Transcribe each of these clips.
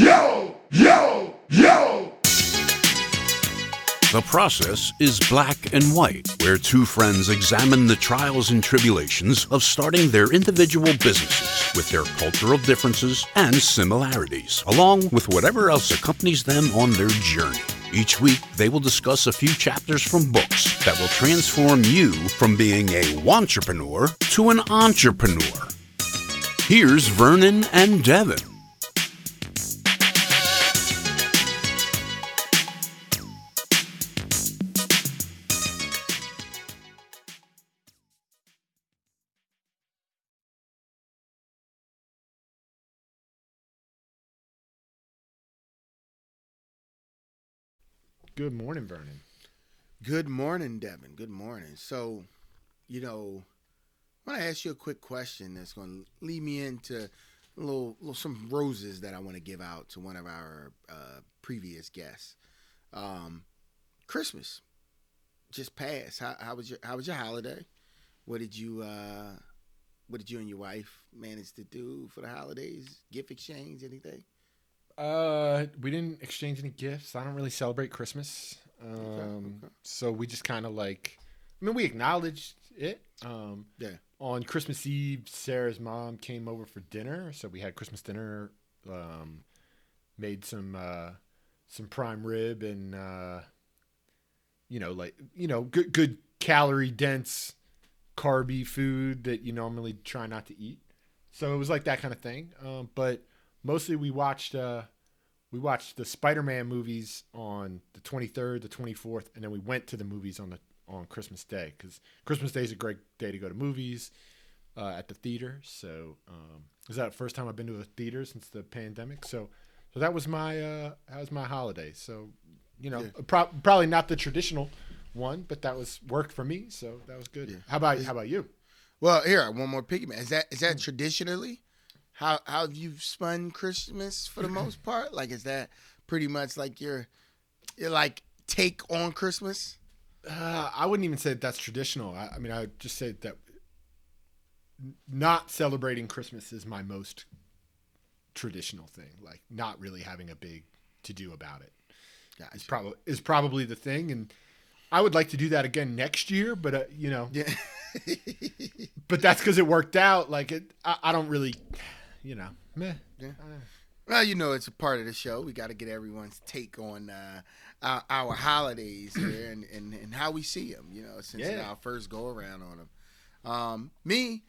yo, yo, yo. The process is black and white, where two friends examine the trials and tribulations of starting their individual businesses with their cultural differences and similarities, along with whatever else accompanies them on their journey. Each week, they will discuss a few chapters from books that will transform you from being a entrepreneur to an entrepreneur. Here's Vernon and Devin. Good morning, Vernon. Good morning, Devin. Good morning. So, you know, I want to ask you a quick question that's going to lead me into a little, little some roses that I want to give out to one of our uh, previous guests. Um, Christmas just passed. How, how was your How was your holiday? What did you uh, What did you and your wife manage to do for the holidays? Gift exchange? Anything? Uh, we didn't exchange any gifts. I don't really celebrate Christmas. Um, okay. so we just kind of like, I mean, we acknowledged it. Um, Yeah. on Christmas Eve, Sarah's mom came over for dinner, so we had Christmas dinner. Um, made some uh, some prime rib and uh, you know, like you know, good good calorie dense, carby food that you normally try not to eat. So it was like that kind of thing. Um, but mostly we watched uh, we watched the Spider-Man movies on the 23rd, the 24th, and then we went to the movies on the on Christmas Day because Christmas Day is a great day to go to movies uh, at the theater. So um, is that the first time I've been to a theater since the pandemic? So so that was my uh, that was my holiday. So you know, Yeah. pro- probably not the traditional one, but that was worked for me. So that was good. Yeah. How about how about you? Well, here one more piggyback. Is that is that traditionally how how have you've spun Christmas for the most part? Like, is that pretty much like your your like take on Christmas? Uh, I wouldn't even say that that's traditional. I, I mean, I would just say that not celebrating Christmas is my most traditional thing. Like not really having a big to do about it Gotcha. is probably is probably the thing. And I would like to do that again next year, but uh, you know, Yeah. but that's because it worked out. Like it, I, I don't really, you know, meh. Yeah. well, you know, it's a part of the show. We got to get everyone's take on uh, our, our holidays here and, and, and how we see them. You know, since Yeah. our first go around on them. Um, me,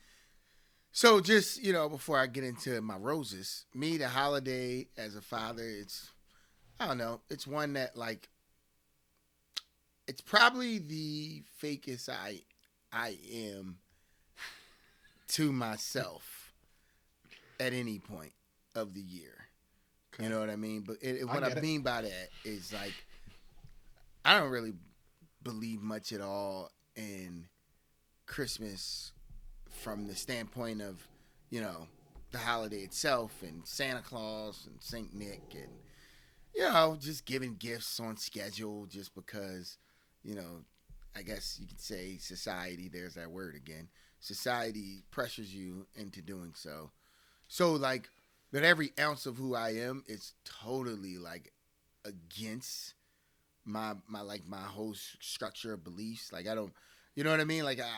so just you know, before I get into my roses, me the holiday as a father, it's I don't know, it's one that like it's probably the fakest I I am to myself at any point of the year. You know what I mean? But it, it- what I, it. mean by that is like I don't really believe much at all in Christmas from the standpoint of, you know, the holiday itself and Santa Claus and Saint Nick and you know, just giving gifts on schedule just because, you know, I guess you could say society, there's that word again. Society pressures you into doing so. So like but every ounce of who I am is totally like against my my like my whole structure of beliefs. Like I don't, you know what I mean? Like I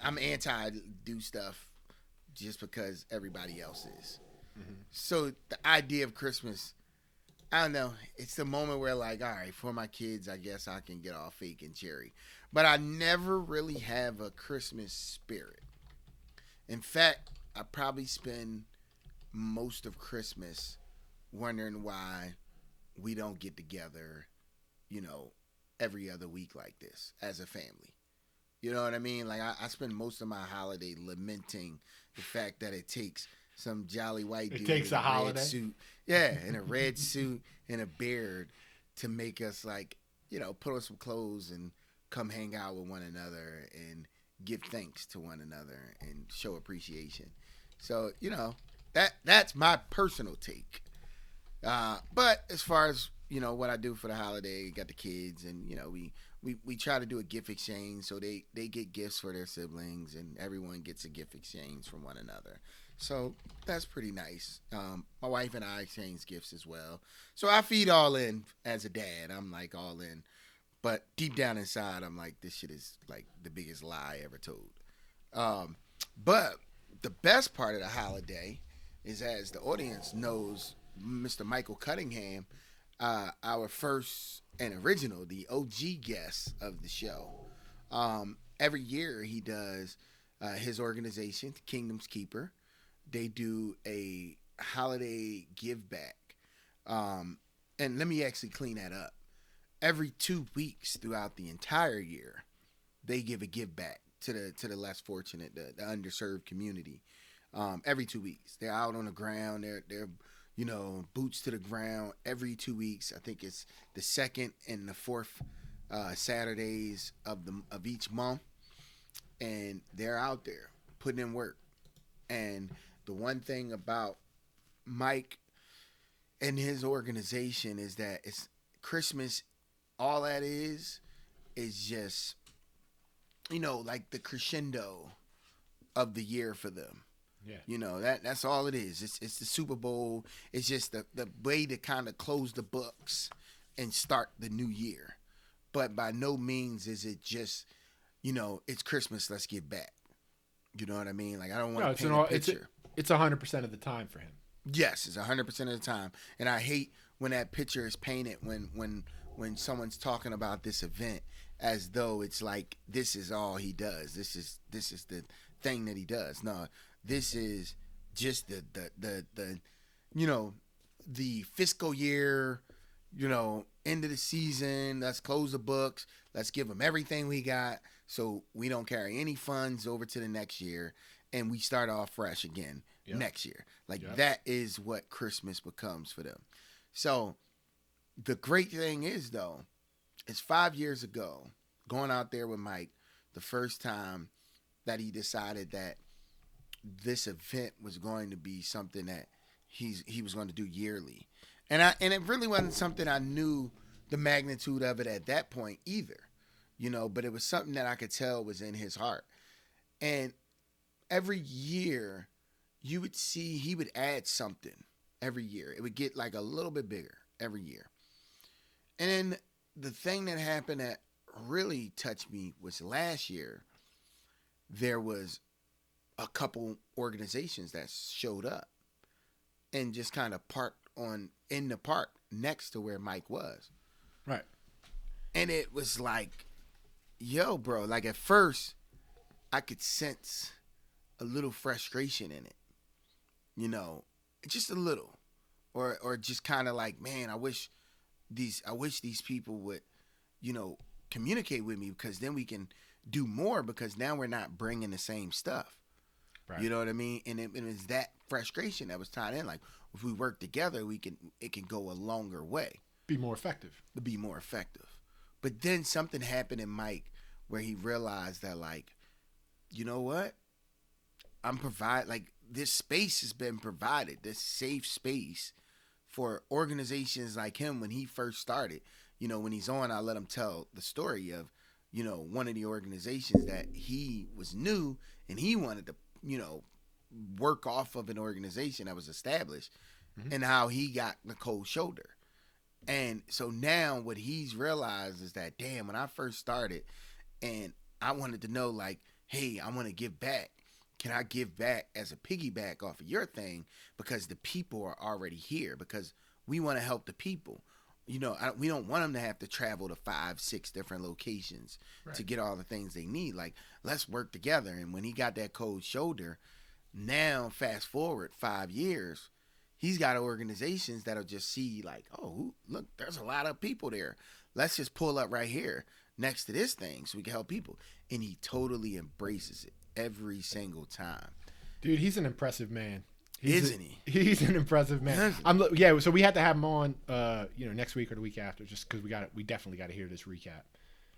I'm anti do stuff just because everybody else is. Mm-hmm. So the idea of Christmas, I don't know. It's the moment where like, all right, for my kids, I guess I can get all fake and cherry. But I never really have a Christmas spirit. In fact, I probably spend most of Christmas wondering why we don't get together, you know, every other week like this as a family. You know what I mean? Like I, I spend most of my holiday lamenting the fact that it takes some jolly white It dude takes in a red holiday? suit, yeah, in a red suit and a beard to make us like, you know, put on some clothes and come hang out with one another and give thanks to one another and show appreciation. So you know that that's my personal take. Uh, but as far as you know, what I do for the holiday, got the kids, and you know, we we, we try to do a gift exchange, so they they get gifts for their siblings, and everyone gets a gift exchange from one another. So that's pretty nice. Um, my wife and I exchange gifts as well. So I feed all in as a dad. I'm like all in. But deep down inside, I'm like, this shit is like the biggest lie ever told. Um, but the best part of the holiday is as the audience knows, Mr. Michael Cunningham, uh, our first and original, the OG guest of the show. Um, every year he does uh, his organization, Kingdom's Keeper. They do a holiday give back. Um, and let me actually clean that up. Every two weeks throughout the entire year, they give a give back to the to the less fortunate, the, the underserved community. Um, every two weeks, they're out on the ground. They're they're you know boots to the ground every two weeks. I think it's the second and the fourth uh, Saturdays of the of each month, and they're out there putting in work. And the one thing about Mike and his organization is that it's Christmas. All that is is just you know like the crescendo of the year for them. Yeah. You know that that's all it is. It's it's the Super Bowl. It's just the the way to kind of close the books and start the new year. But by no means is it just you know it's Christmas. Let's get back. You know what I mean? Like I don't want No, to it's paint an a picture. it's hundred percent of the time for him. Yes, it's hundred percent of the time, and I hate when that picture is painted when when when someone's talking about this event as though it's like this is all he does. This is this is the thing that he does. No, this is just the the the the you know the fiscal year. You know, end of the season. Let's close the books. Let's give them everything we got, so we don't carry any funds over to the next year, and we start off fresh again Yep. next year. Like Yep. that is what Christmas becomes for them. So the great thing is though, it's five years ago, going out there with Mike, the first time that he decided that this event was going to be something that he's he was going to do yearly. And I and it really wasn't something I knew the magnitude of it at that point either. You know, but it was something that I could tell was in his heart. And every year you would see he would add something every year. It would get like a little bit bigger every year. And then the thing that happened that really touched me was last year there was a couple organizations that showed up and just kind of parked on in the park next to where Mike was. Right. And it was like, yo, bro, like at first I could sense a little frustration in it. You know, just a little. Or or just kind of like, man, I wish these I wish these people would, you know, communicate with me because then we can do more because now we're not bringing the same stuff. Right. You know what I mean? And it, and it's that frustration that was tied in. Like if we work together, we can it can go a longer way Be more effective. to be more effective. But then something happened in Mike where he realized that like, you know what? I'm provide like this space has been provided, this safe space for organizations like him when he first started. You know, when he's on, I let him tell the story of, you know, one of the organizations that he was new and he wanted to, you know, work off of an organization that was established mm-hmm. and how he got the cold shoulder. And so now what he's realized is that damn, when I first started and I wanted to know like, hey, I want to give back. Can I give back as a piggyback off of your thing because the people are already here because we want to help the people. You know, I, we don't want them to have to travel to five, six different locations to get all the things they need. Like, let's work together. And when he got that cold shoulder, now fast forward five years, he's got organizations that'll just see like, oh, look, there's a lot of people there. Let's just pull up right here next to this thing so we can help people. And he totally embraces it every single time. Dude, he's an impressive man. He's Isn't a- He's an impressive man. I'm yeah. So we had to have him on, uh, you know, next week or the week after, just because we got we definitely got to hear this recap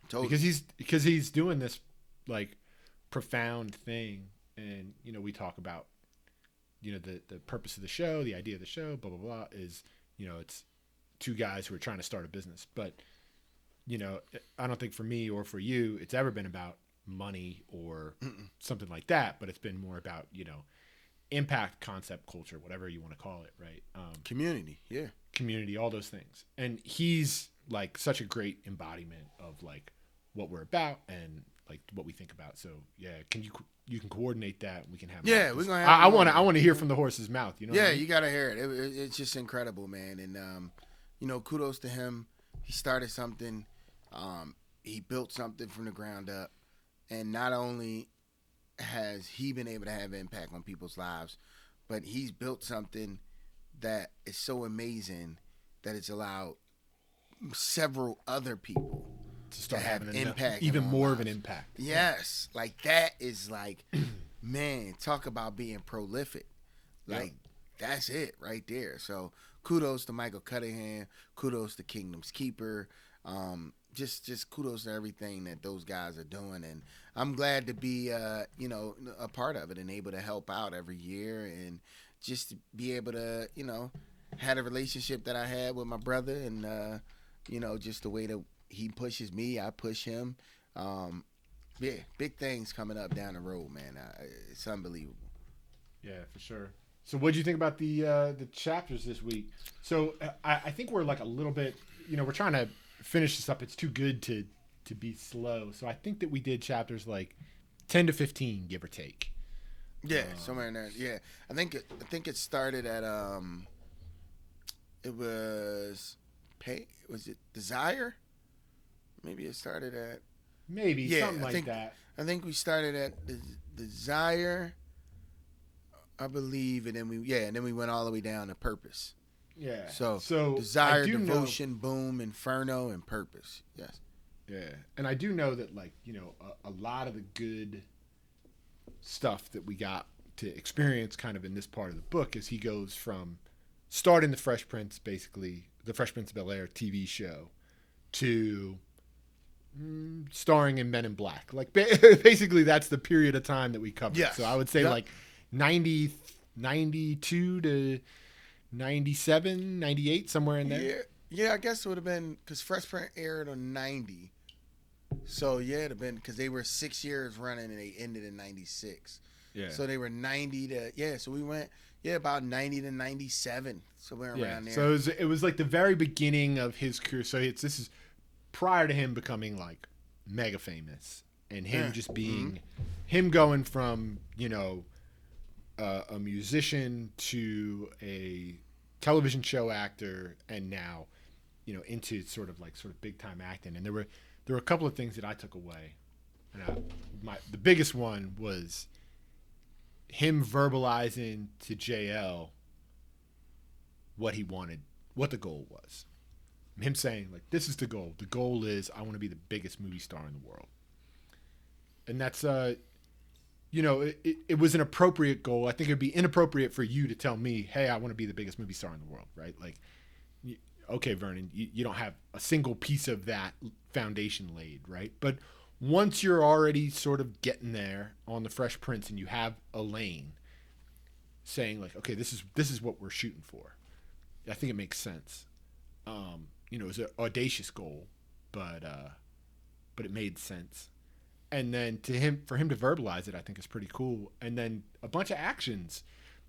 Totally. because he's because he's doing this like profound thing, and you know we talk about, you know, the the purpose of the show, the idea of the show, blah blah blah, is you know it's two guys who are trying to start a business, but you know I don't think for me or for you it's ever been about money or something like that, but it's been more about you know impact concept culture, whatever you want to call it, right? Um, Community, yeah. community, all those things. And he's like such a great embodiment of like what we're about and like what we think about. So yeah, can you you can coordinate that? We can have Yeah, we're gonna have I, I want to. I want to hear from the horse's mouth. You know? what I Yeah, mean? you gotta hear it. It- it- It's just incredible, man. And um, you know, kudos to him. He started something. Um, he built something from the ground up, and not only has he been able to have impact on people's lives, but he's built something that is so amazing that it's allowed several other people to start to have having an impact even more of an impact. Yes, like that is like, man, talk about being prolific. Like that's it right there. So kudos to Michael Cunningham. Kudos to Kingdom's Keeper. Um, just just kudos to everything that those guys are doing, and I'm glad to be uh, you know a part of it and able to help out every year and just be able to you know had a relationship that I had with my brother and uh, you know just the way that he pushes me, I push him. Um, yeah, big things coming up down the road, man. It's unbelievable. Yeah, for sure. So, what do you think about the uh, the chapters this week? So, uh, I, I think we're like a little bit, you know, we're trying to finish this up. It's too good to to be slow. So, I think that we did chapters like ten to fifteen, give or take. Yeah, somewhere in there. Yeah, I think it, I think it started at um, it was pay was it Desire? Maybe it started at Maybe Yeah, something I like think- that. I think we started at the Desire, I believe, and then we yeah, and then we went all the way down to Purpose. Yeah. So, so Desire, do know- Devotion, Boom, Inferno, and Purpose. Yes. Yeah, and I do know that like you know a, a lot of the good stuff that we got to experience kind of in this part of the book is he goes from starting the Fresh Prince, basically the Fresh Prince of Bel Air TV show, to mm, starring in Men in Black. Like basically that's the period of time that we covered. Yes. So I would say Yep. like 90, 92 to 97, 98, somewhere in there. Yeah, yeah. I guess it would have been because Fresh Prince aired on ninety, so yeah, it'd have been because they were six years running and they ended in ninety six. Yeah. So they were ninety to yeah. So we went yeah about ninety to ninety seven, somewhere around there. So it was, it was like the very beginning of his career. So it's this is prior to him becoming like mega famous and him Yeah. just being mm-hmm. him going from you know uh, a musician to a television show actor and now you know into sort of like sort of big time acting. And there were there were a couple of things that I took away. And I, my the biggest one was him verbalizing to JL what he wanted, what the goal was. Him saying, like, this is the goal. The goal is I want to be the biggest movie star in the world. And that's, uh, you know, it, it, it was an appropriate goal. I think it'd be inappropriate for you to tell me, hey, I want to be the biggest movie star in the world, right? Like, y- okay, Vernon, you, you don't have a single piece of that foundation laid, right? But once you're already sort of getting there on the Fresh Prince and you have a lane saying like, okay, this is this is what we're shooting for. I think it makes sense. Um, you know, it was an audacious goal, but uh, but it made sense. And then to him, for him to verbalize it, I think is pretty cool. And then a bunch of actions.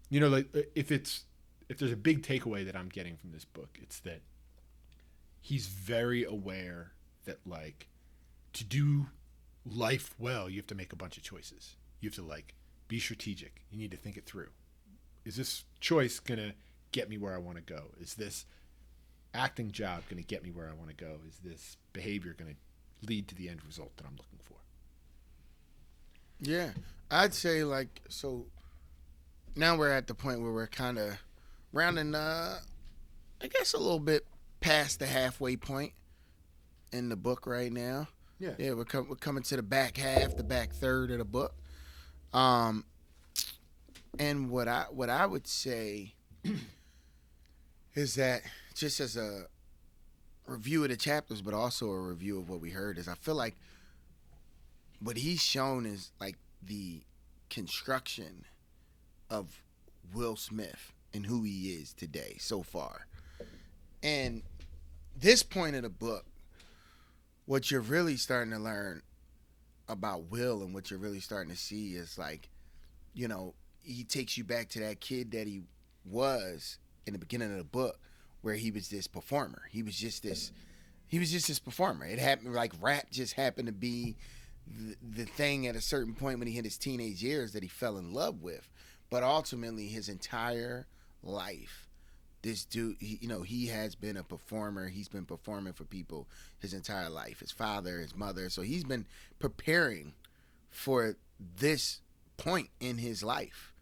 You know, like uh, if it's if there's a big takeaway that I'm getting from this book, it's that he's very aware that like to do life well, you have to make a bunch of choices. You have to like be strategic. You need to think it through. Is this choice gonna get me where I want to go? Is this acting job gonna get me where I want to go? Is this behavior gonna lead to the end result that I'm looking for? Yeah, I'd say like so. Now we're at the point where we're kind of rounding, uh, I guess, a little bit past the halfway point in the book right now. Yeah. Yeah, we're, com- we're coming to the back half, the back third of the book. Um, and what I what I would say is that just as a review of the chapters, but also a review of what we heard, is I feel like what he's shown is like the construction of Will Smith and who he is today so far. And this point of the book, what you're really starting to learn about Will and what you're really starting to see is like, you know, he takes you back to that kid that he was in the beginning of the book, where he was this performer. He was just this. He was just this performer. It happened like rap just happened to be the, thing at a certain point when he hit his teenage years that he fell in love with. But ultimately, his entire life, this dude, he, you know, he has been a performer. He's been performing for people his entire life. His father, his mother. So he's been preparing for this point in his life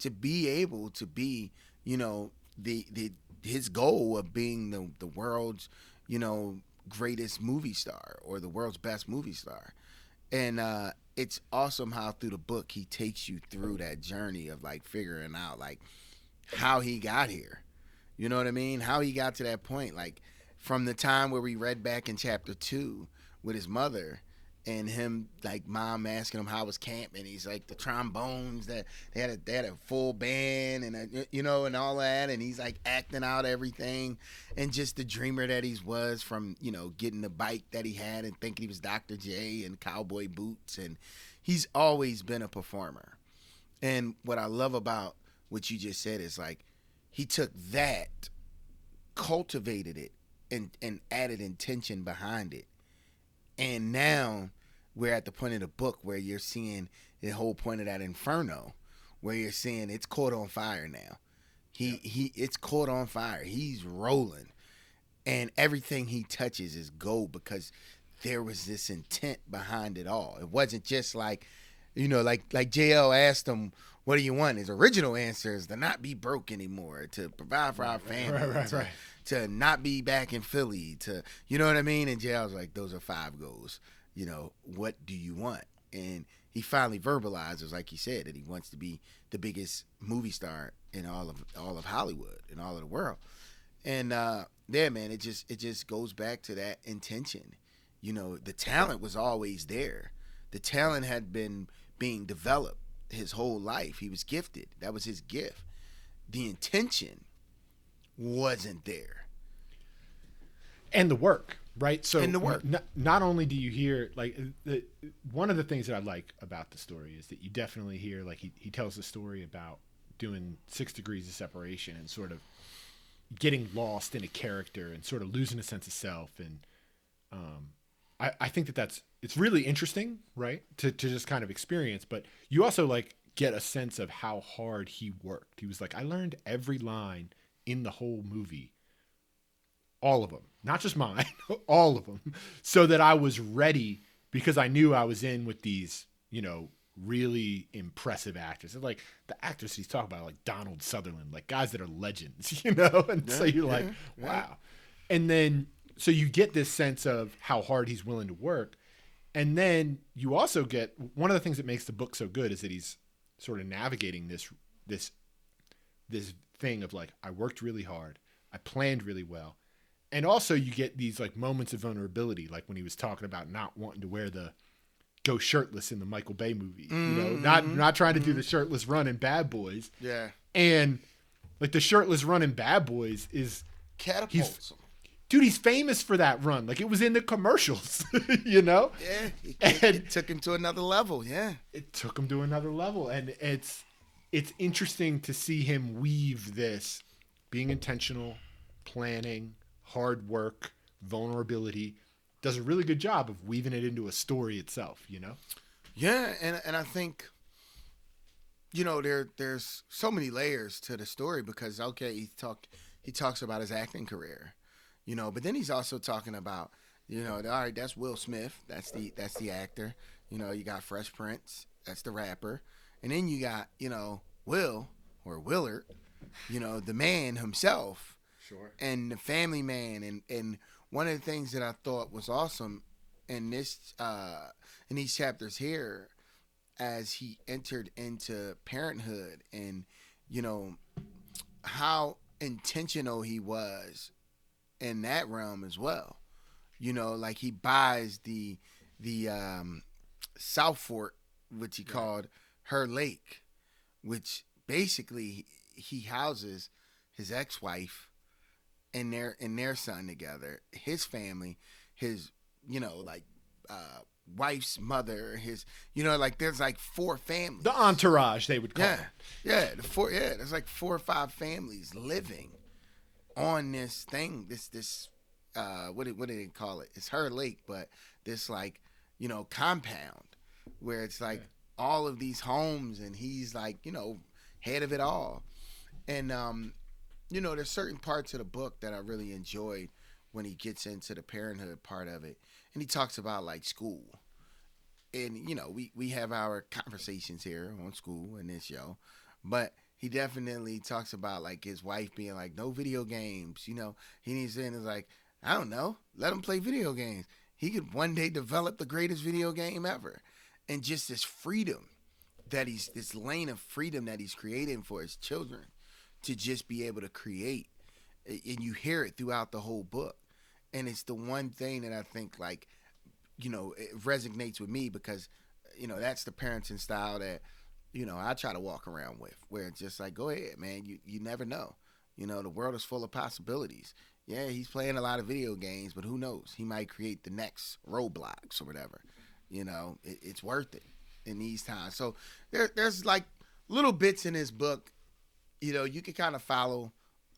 to be able to be, you know, the the his goal of being the the world's, you know, greatest movie star or the world's best movie star. And uh it's awesome how through the book he takes you through that journey of like figuring out like how he got here. You know what I mean? How he got to that point like from the time where we read back in chapter 2 with his mother and him like mom asking him how was camp and he's like the trombones that they had a they had a full band and a, you know and all that and he's like acting out everything and just the dreamer that he was from you know getting the bike that he had and thinking he was Dr. J and cowboy boots and he's always been a performer and what I love about what you just said is like he took that cultivated it and and added intention behind it and now we're at the point of the book where you're seeing the whole point of that inferno, where you're seeing it's caught on fire now. He he it's caught on fire. He's rolling. And everything he touches is gold because there was this intent behind it all. It wasn't just like, you know, like like JL asked him, "What do you want?" His original answer is to not be broke anymore, to provide for our family, Right, right, right. To not be back in Philly, to you know what I mean. And was like, "Those are five goals. You know, what do you want?" And he finally verbalizes, like he said, that he wants to be the biggest movie star in all of all of Hollywood and all of the world. And uh, yeah, man, it just it just goes back to that intention. You know, the talent was always there. The talent had been being developed his whole life. He was gifted. That was his gift. The intention wasn't there. and the work, right? So And the work. Not, not only do you hear like the, one of the things that I like about the story is that you definitely hear like he, he tells the story about doing six degrees of separation and sort of getting lost in a character and sort of losing a sense of self and um, I, I think that that's it's really interesting right to, to just kind of experience but you also like get a sense of how hard he worked he was like i learned every line in the whole movie all of them, not just mine, all of them, so that I was ready because I knew I was in with these, you know, really impressive actors. And like the actors he's talking about, like Donald Sutherland, like guys that are legends, you know? And so you're like, wow. And then, so you get this sense of how hard he's willing to work. And then you also get one of the things that makes the book so good is that he's sort of navigating this, this, this thing of like, I worked really hard. I planned really well and also you get these like moments of vulnerability like when he was talking about not wanting to wear the go shirtless in the michael bay movie you know mm-hmm. not not trying to do mm-hmm. the shirtless run in bad boys Yeah. and like the shirtless run in bad boys is Catapults dude he's famous for that run like it was in the commercials you know Yeah. It- And- it took him to another level. Yeah. it took him to another level and it's it's interesting to see him weave this being intentional planning hard work vulnerability does a really good job of weaving it into a story itself you know? Yeah, and and I think you know there there's so many layers to the story because okay, he talk he talks about his acting career, you know, but then he's also talking about you know, all right, that's Will Smith, that's the that's the actor, you know, you got Fresh Prince, that's the rapper, and then you got you know Will or Willard, you know, the man himself, sure. and the family man. And and one of the things that I thought was awesome in this uh in these chapters here as he entered into parenthood and you know how intentional he was in that realm as well. You know like he buys the the um south fork which he called her lake which basically he houses his ex-wife and their and their son together his family his you know like uh wife's mother, his you know, like there's like four families. The entourage, they would call Yeah, it. yeah, the four. Yeah, there's like four or five families living on this thing. This this uh, what did what did they call it? It's her lake, but this like you know compound where it's like all of these homes, and he's like you know head of it all. And um, you know, there's certain parts of the book that I really enjoyed when he gets into the parenthood part of it, and he talks about like school. And you know we we have our conversations here on school and this show but he definitely talks about like his wife being like no video games you know? He needs in is like i don't know. Let him play video games. He could one day develop the greatest video game ever and just this freedom that he's this lane of freedom that he's creating for his children to just be able to create. And you hear it throughout the whole book. And it's the one thing that i think like you know it resonates with me because you know that's the parenting style that you know I try to walk around with where it's just like go ahead man you you never know. You know the world is full of possibilities. Yeah he's playing a lot of video games but who knows? He might create the next Roblox or whatever you know it, it's worth it in these times so there there's like little bits in this book you know you can kind of follow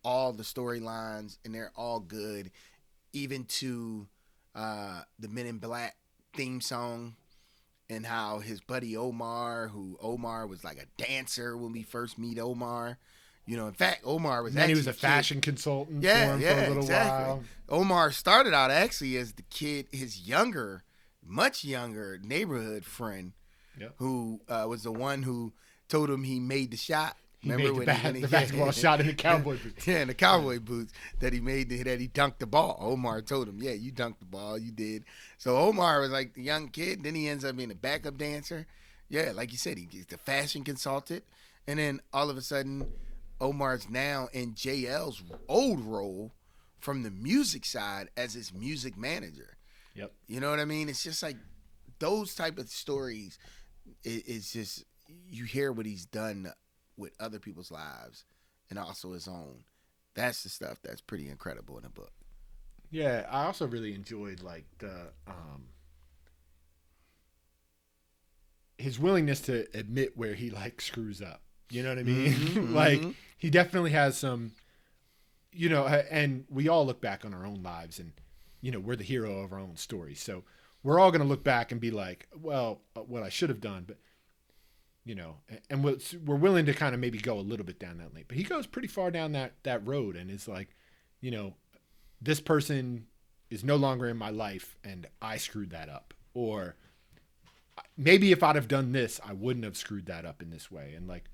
all the storylines and they're all good even to uh, the Men in Black theme song and how his buddy Omar, who Omar was like a dancer when we first meet Omar. You know, in fact, Omar was And he was actually a kid- fashion consultant for Yeah, him yeah, for a little exactly. while. Omar started out actually as the kid, his younger, much younger neighborhood friend, Yep. who uh, was the one who told him he made the shot. He made the, when ba- when the basketball shot in the cowboy boots. yeah, in the cowboy boots that he made the, that he dunked the ball. Omar told him, "Yeah, you dunked the ball, you did." So Omar was like the young kid. Then he ends up being a backup dancer. Yeah, like you said, he's the fashion consultant, and then all of a sudden, Omar's now in JL's old role from the music side as his music manager. Yep. You know what I mean? It's just like those type of stories. It, it's just you hear what he's done with other people's lives and also his own. That's the stuff that's pretty incredible in the book. Yeah, I also really enjoyed like the um his willingness to admit where he like screws up. You know what I mean? Mhm, like mhm. he definitely has some you know, and we all look back on our own lives and you know, we're the hero of our own story So we're all going to look back and be like, well, uh, what I should have done, but you know, and we're, willing to kind of maybe go a little bit down that lane. But he goes pretty far down that that road and it's like, you know, this person is no longer in my life and I screwed that up. Or maybe if I'd have done this, I wouldn't have screwed that up in this way. And like,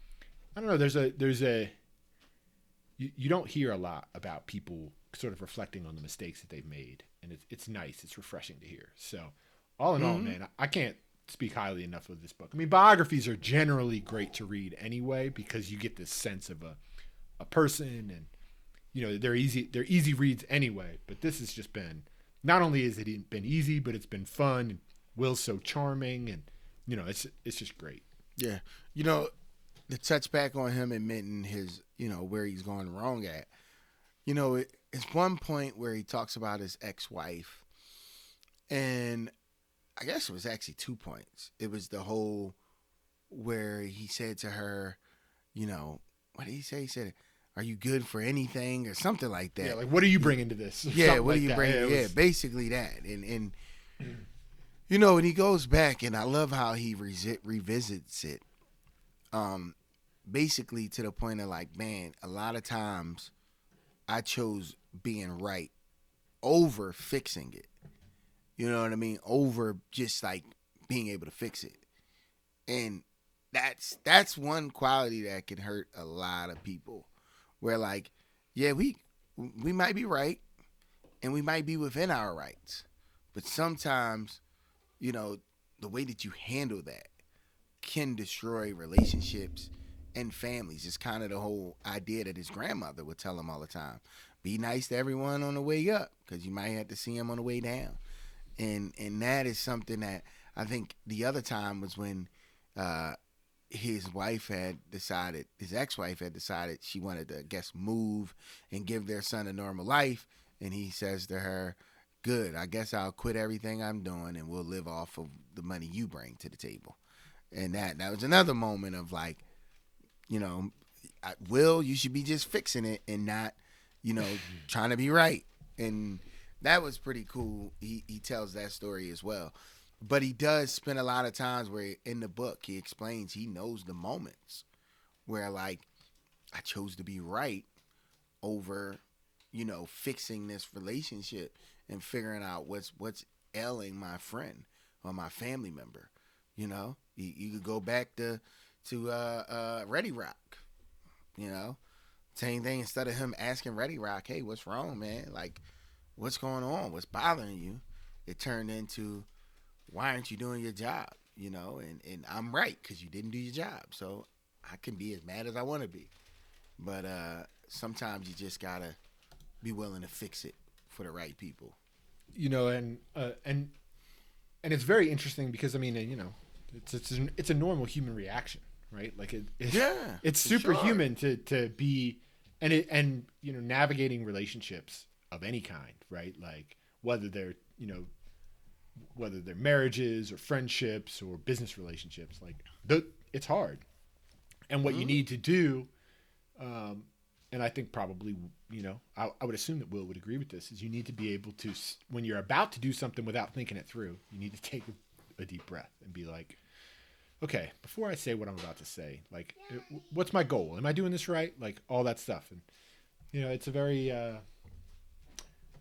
I don't know, there's a, there's a, you, you don't hear a lot about people sort of reflecting on the mistakes that they've made. And it's, it's nice. It's refreshing to hear. So all in all, mm-hmm. man, I, can't speak highly enough of this book. I mean, biographies are generally great to read anyway, because you get this sense of a, a person and, you know they're easy they're easy reads anyway but this has just been not only has it been easy but it's been fun and will's so charming and you know it's it's just great Yeah. You know, to touch back on him admitting his, you know, where he's going wrong at, you know, it, it's one point where he talks about his ex wife. And I guess it was actually two points. It was the whole where he said to her, you know, what did he say? He said, Are you good for anything? or something like that. yeah like what are you bringing to this Yeah, Something what like do you that. bring? it Yeah, was- basically that. And and you know, and he goes back, and I love how he resi- revisits it. Um, basically to the point of like, man, a lot of times I chose being right over fixing it. You know what I mean? Over just like being able to fix it. And that's that's one quality that can hurt a lot of people. Where like, yeah, we we might be right and we might be within our rights. But sometimes, you know, the way that you handle that can destroy relationships and families. It's kind of the whole idea that his grandmother would tell him all the time. Be nice to everyone on the way up because you might have to see them on the way down. And and that is something that I think the other time was when uh, his wife had decided, his ex-wife had decided she wanted to, I guess, move and give their son a normal life. And he says to her, good. I guess I'll quit everything I'm doing and we'll live off of the money you bring to the table. And that that was another moment of like, you know, I, Will, you should be just fixing it and not, you know, trying to be right. And that was pretty cool. He he tells that story as well. But he does spend a lot of times where in the book he explains he knows the moments where like I chose to be right over, you know, fixing this relationship and figuring out what's what's ailing my friend or my family member. You know, you, you could go back to to uh, uh, Ready Rock. You know, same thing. Instead of him asking Ready Rock, "Hey, what's wrong, man? Like, what's going on? What's bothering you?" It turned into, "Why aren't you doing your job?" You know, and and I'm right because you didn't do your job. So I can be as mad as I want to be, but uh, sometimes you just gotta be willing to fix it for the right people. You know, and uh, and and it's very interesting because I mean, you know, it's it's an, it's a normal human reaction, right? Like it, it Yeah, it's for sure. superhuman to to be and it and you know navigating relationships of any kind, right? Like whether they're you know whether they're marriages or friendships or business relationships, like the, it's hard. And what you need to do, um, and I think probably you know I, I would assume that Will would agree with this, is you need to be able to when you're about to do something without thinking it through, you need to take a deep breath and be like, okay, before I say what I'm about to say, like, uh, what's my goal? Am I doing this right? Like all that stuff, and you know, it's a very, uh,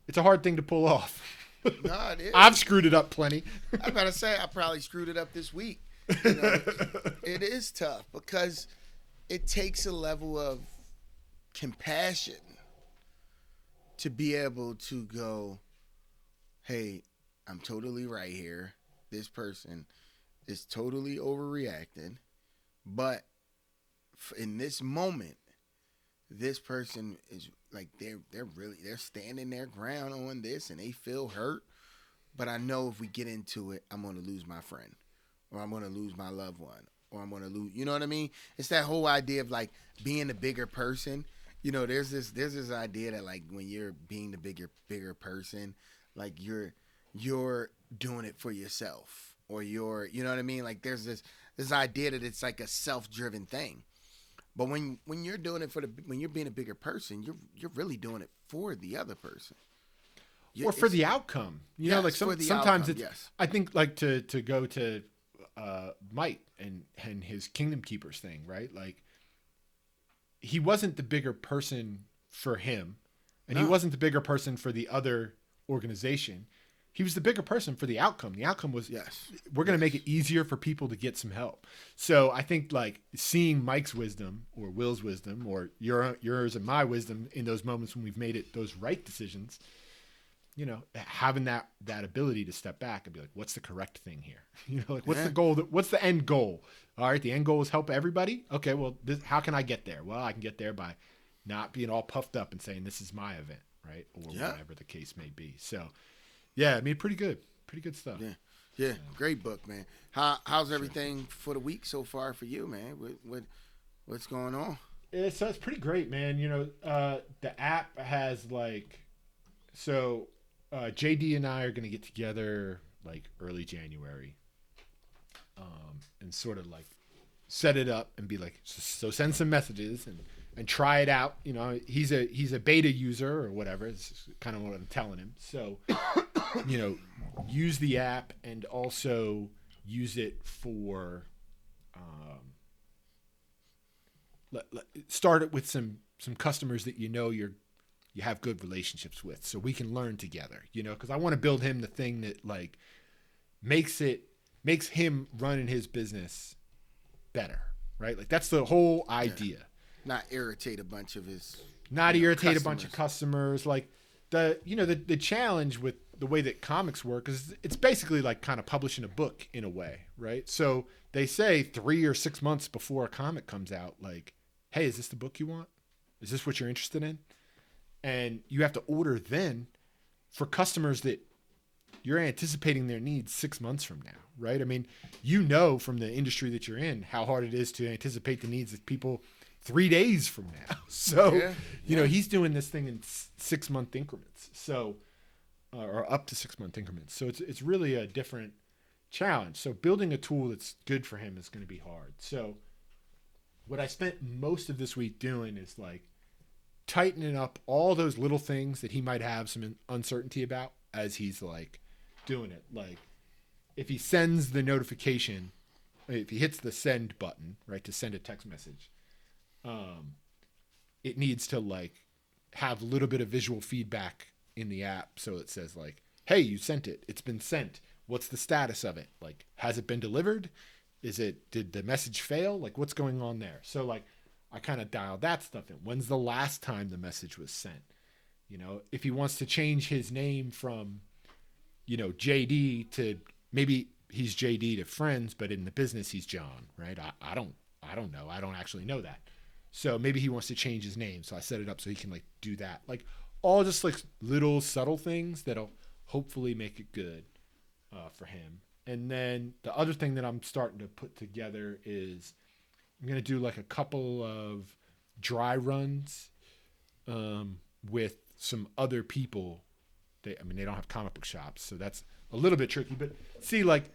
it's a hard thing to pull off. No, it is. I've screwed it up plenty. I gotta say, I probably screwed it up this week. You know, it is tough because it takes a level of compassion to be able to go, hey, I'm totally right here. This person is totally overreacting, but in this moment, this person is like they're they're really they're standing their ground on this and they feel hurt but I know if we get into it, I'm gonna lose my friend, or I'm gonna lose my loved one, or I'm gonna lose. You know what I mean? It's that whole idea of like being a bigger person. You know, there's this there's this idea that like when you're being the bigger bigger person, like you're you're doing it for yourself, or you're you know what I mean? Like there's this this idea that it's like a self driven thing. But when when you're doing it for the when you're being a bigger person, you're you're really doing it for the other person. You- or for the outcome. You know, like some, sometimes outcome, it's. yes. I think like to to go to uh, Mike and and his Kingdom Keepers thing, right? Like he wasn't the bigger person for him, and he wasn't the bigger person for the other organization. He was the bigger person for the outcome. The outcome was Yes. we're going to make it easier for people to get some help. So I think like seeing Mike's wisdom or Will's wisdom or your yours and my wisdom in those moments when we've made it those right decisions, you know, having that that ability to step back and be like, what's the correct thing here? You know, like what's Yeah. the goal? That, what's the end goal? All right, the end goal is help everybody. Okay, well, this, how can I get there? Well, I can get there by not being all puffed up and saying this is my event, right, or Yeah. whatever the case may be. So, yeah, I mean, pretty good, pretty good stuff. Yeah, yeah, great book, man. How how's everything for the week so far for you, man? What what what's going on? It's, it's pretty great, man. You know, uh, the app has like, so uh, JD and I are going to get together like early January um, and sort of like set it up and be like, so, so send some messages and, and try it out. You know, he's a, he's a beta user or whatever. It's kind of what I'm telling him. So, you know, use the app and also use it for, um, let, let, start it with some some customers that you know you're you have good relationships with so we can learn together you know because i want to build him the thing that like makes it makes him running his business better right? Like that's the whole idea. Not irritate a bunch of his. not know, irritate a bunch of customers like the you know the, the challenge with the way that comics work is it's basically like kind of publishing a book in a way right? So they say three or six months before a comic comes out like hey is this the book you want? Is this what you're interested in? And you have to order then for customers that you're anticipating their needs six months from now, right? I mean, you know from the industry that you're in how hard it is to anticipate the needs of people three days from now. So, Yeah, you know, he's doing this thing in s- six month increments. So, uh, or up to six month increments. So it's it's really a different challenge. So building a tool that's good for him is going to be hard. So what I spent most of this week doing is like tightening up all those little things that he might have some uncertainty about as he's like doing it. Like if he sends the notification, if he hits the send button, right, to send a text message, um, it needs to like have a little bit of visual feedback in the app so it says like, "Hey, you sent it. It's been sent. What's the status of it? Like, has it been delivered? Is it did the message fail? Like, what's going on there?" So like, I kind of dialed that stuff in. When's the last time the message was sent? You know, if he wants to change his name from, you know, JD to maybe he's JD to friends, but in the business he's John, right? I, I don't I don't know. I don't actually know that. So maybe he wants to change his name. So I set it up so he can like do that. Like all just like little subtle things that'll hopefully make it good uh, for him. And then the other thing that I'm starting to put together is I'm gonna do like a couple of dry runs um, with some other people. They, I mean, they don't have comic book shops, so that's a little bit tricky. But see, like,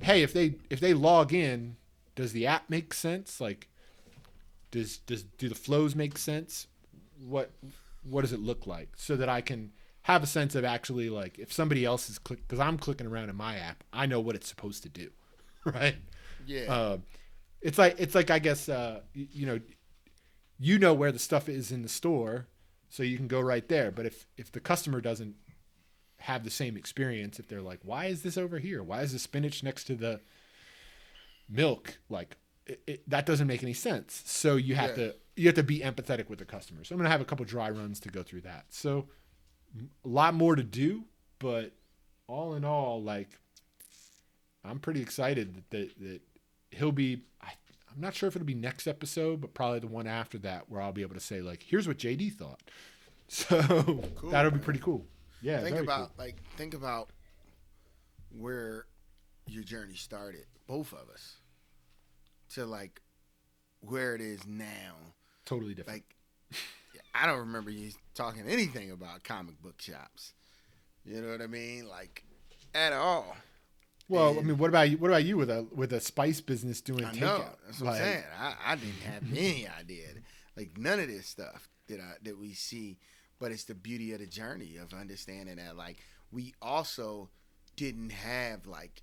hey, if they if they log in, does the app make sense? Like, does does do the flows make sense? What what does it look like so that I can have a sense of actually like if somebody else is click because I'm clicking around in my app, I know what it's supposed to do, right? Yeah. Uh, it's like it's like I guess uh, you, you know you know where the stuff is in the store, so you can go right there. But if if the customer doesn't have the same experience, if they're like, why is this over here? Why is the spinach next to the milk? Like it, it, that doesn't make any sense. So you have Yeah. to you have to be empathetic with the customer. So I'm gonna have a couple dry runs to go through that. So a lot more to do, but all in all, like I'm pretty excited that that, that he'll be. I, I'm not sure if it'll be next episode, but probably the one after that, where I'll be able to say like, "Here's what JD thought." So that'll be pretty cool. Yeah, think about cool. like think about where your journey started, both of us, to like where it is now. totally different. Like I don't remember you talking anything about comic book shops. You know what I mean? Like at all. well, I mean, what about you? What about you with a with a spice business doing I takeout? That's what Like, I'm saying. I, I didn't have any idea. Like none of this stuff that I that we see. But it's the beauty of the journey of understanding that like we also didn't have like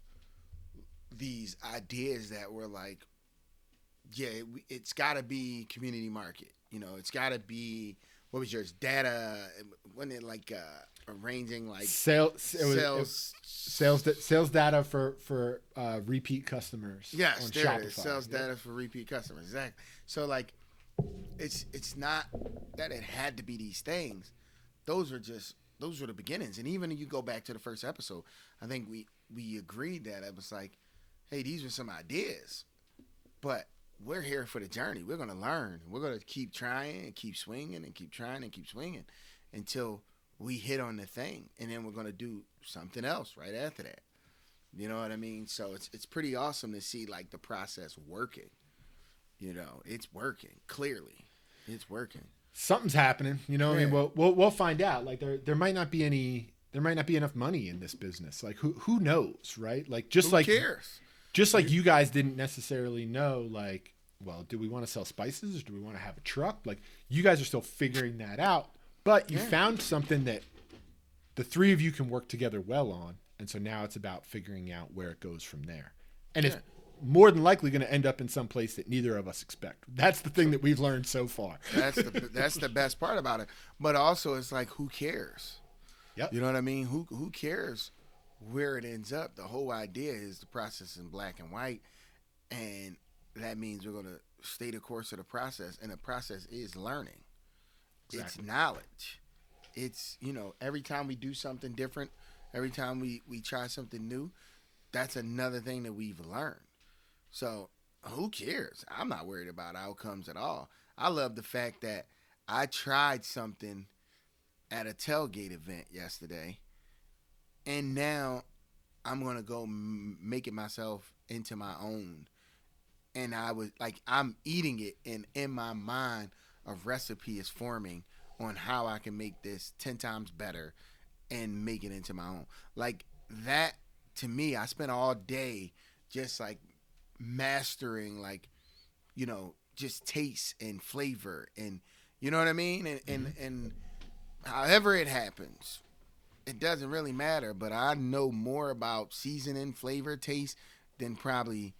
these ideas that were like, yeah, it, it's got to be community market. You know, it's got to be what was yours? Data. Wasn't it like uh, arranging like Sales, it was, it was sales? sales, sales data for for uh, repeat customers. Yes, on there Shopify. it is. Sales Yeah. data for repeat customers. Exactly. So like, it's it's not that it had to be these things. Those were just those were the beginnings. And even if you go back to the first episode, I think we we agreed that it was like, hey, these were some ideas, but we're here for the journey. We're gonna learn. We're gonna keep trying and keep swinging and keep trying and keep swinging until we hit on the thing, and then we're gonna do something else right after that. You know what I mean? So it's it's pretty awesome to see like the process working. You know, it's working clearly. It's working. something's happening. You know, what I mean, we'll, we'll we'll find out. Like there there might not be any there might not be enough money in this business. Like who who knows, right? Like just Who like cares? Just like you guys didn't necessarily know like well do we want to sell spices or do we want to have a truck like you guys are still figuring that out but you Yeah. found something that the three of you can work together well on and so now it's about figuring out where it goes from there and it's more than likely going to end up in some place that neither of us expect that's the thing that we've learned so far That's the that's the best part about it. But also, it's like who cares? Yep. You know what I mean? Who who cares where it ends up? The whole idea is the process in black and white, and that means we're gonna stay the course of the process, and the process is learning. It's knowledge. It's you know every time we do something different, every time we we try something new, that's another thing that we've learned. So who cares? I'm not worried about outcomes at all. I love the fact that I tried something at a tailgate event yesterday, and now I'm gonna go m- make it myself into my own. And I was like, I'm eating it, and in my mind, a recipe is forming on how I can make this ten times better, and make it into my own. Like that to me, I spent all day just like mastering like you know just taste and flavor and you know what I mean and and Mm-hmm. and however it happens it doesn't really matter but I know more about seasoning flavor taste than probably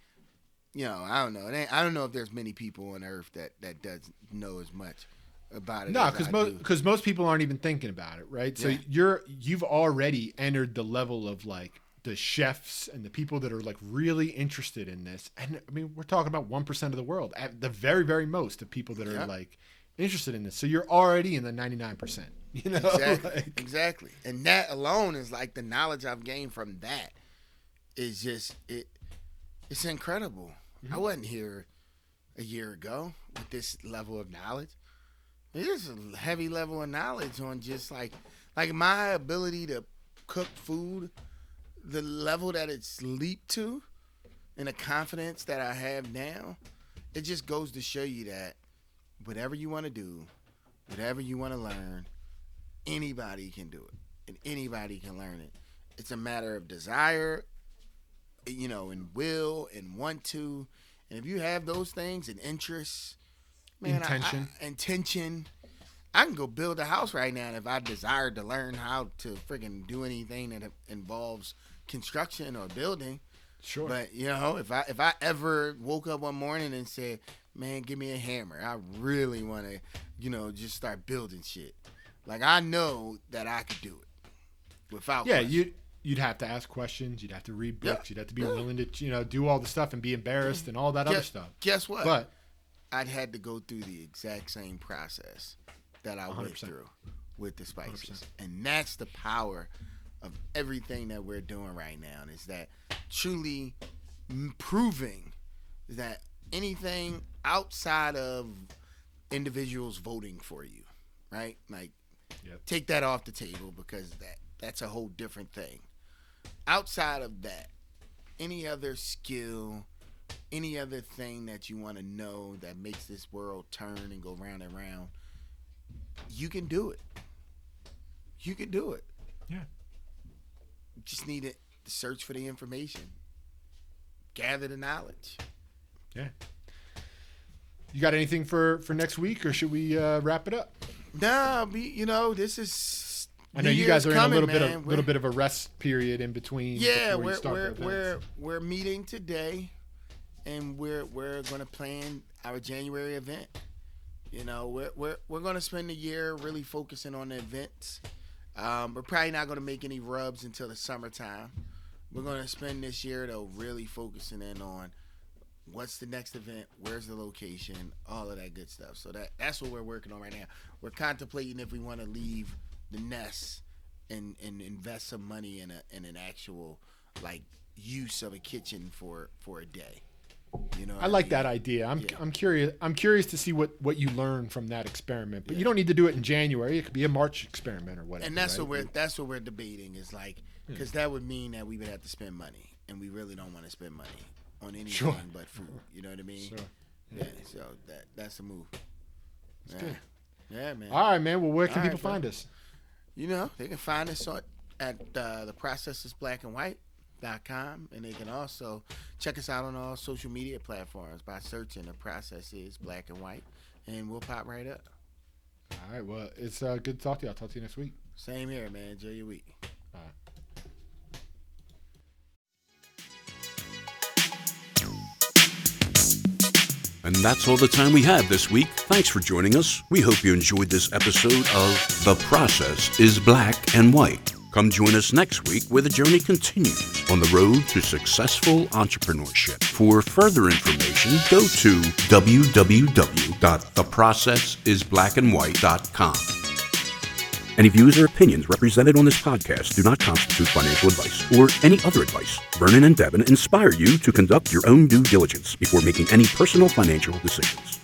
you know I don't know it ain't, I don't know if there's many people on earth that that does know as much about it No, because most because most people aren't even thinking about it, right? So Yeah. you're you've already entered the level of like the chefs and the people that are like really interested in this. And I mean, we're talking about one percent of the world at the very very most of people that are Yeah. like interested in this. So you're already in the ninety nine percent. You know, Exactly. Like, exactly. And that alone is like the knowledge I've gained from that is just it it's incredible. Mm-hmm. I wasn't here a year ago with this level of knowledge. There's a heavy level of knowledge on just like like my ability to cook food, the level that it's leaped to and the confidence that I have now, it just goes to show you that whatever you want to do, whatever you want to learn, anybody can do it and anybody can learn it it's a matter of desire you know and will and want to and if you have those things and interests man I- Intention. I, intention i can go build a house right now and if i desire to learn how to freaking do anything that involves construction or building sure. but you know, if I if I ever woke up one morning and said, "Man, give me a hammer," I really want to, you know, just start building shit. Like I know that I could do it without. yeah, you you'd have to ask questions. You'd have to read Yeah. books. You'd have to be Yeah. willing to you know do all the stuff and be embarrassed and all that other stuff. Guess what? But I'd had to go through the exact same process that I went 100%. through with the spices, 100%. and that's the power of everything that we're doing right now. Is that truly proving that anything outside of individuals voting for you, right? Like, Yep. take that off the table because that that's a whole different thing. Outside of that, any other skill, any other thing that you want to know that makes this world turn and go round and round, you can do it. You can do it. Yeah. You just need to search for the information, gather the knowledge. yeah. You got anything for for next week, or should we uh, wrap it up? Nah, we, you know this is. I know New you guys are in a little coming, bit man. of We're- little bit of a rest period in between. Yeah, we're we're we're we're meeting today, and we're we're gonna plan our January event. You know, we're we're we're gonna spend the year really focusing on the events. Um, we're probably not gonna make any rubs until the summertime. We're gonna spend this year though really focusing in on what's the next event, where's the location, all of that good stuff. So that that's what we're working on right now. We're contemplating if we want to leave the nest and and invest some money in a in an actual like use of a kitchen for for a day. You know, I like mean? that idea. I'm, Yeah. I'm curious. I'm curious to see what, what you learn from that experiment. But you don't need to do it in January. It could be a March experiment or whatever. And that's right? what we're that's what we're debating is like hmm. because that would mean that we would have to spend money, and we really don't want to spend money on anything Sure. but food. You know what I mean? Sure. Yeah. So that that's the move. yeah. good. Yeah, man. All right, man. Well, where can All right, people bro. find us? You know, they can find us on, at uh, the process is black and white. Dot com, and they can also check us out on all social media platforms by searching the process is black and white and we'll pop right up All right. Well, it's uh, good to talk to you. I'll talk to you next week. same here man enjoy your week All right. And that's all the time we have this week. Thanks for joining us. We hope you enjoyed this episode of The Process is Black and White. Come join us next week where the journey continues on the road to successful entrepreneurship. For further information, go to www.theprocessisblackandwhite.com. Any views or opinions represented on this podcast do not constitute financial advice or any other advice. Vernon and Devin inspire you to conduct your own due diligence before making any personal financial decisions.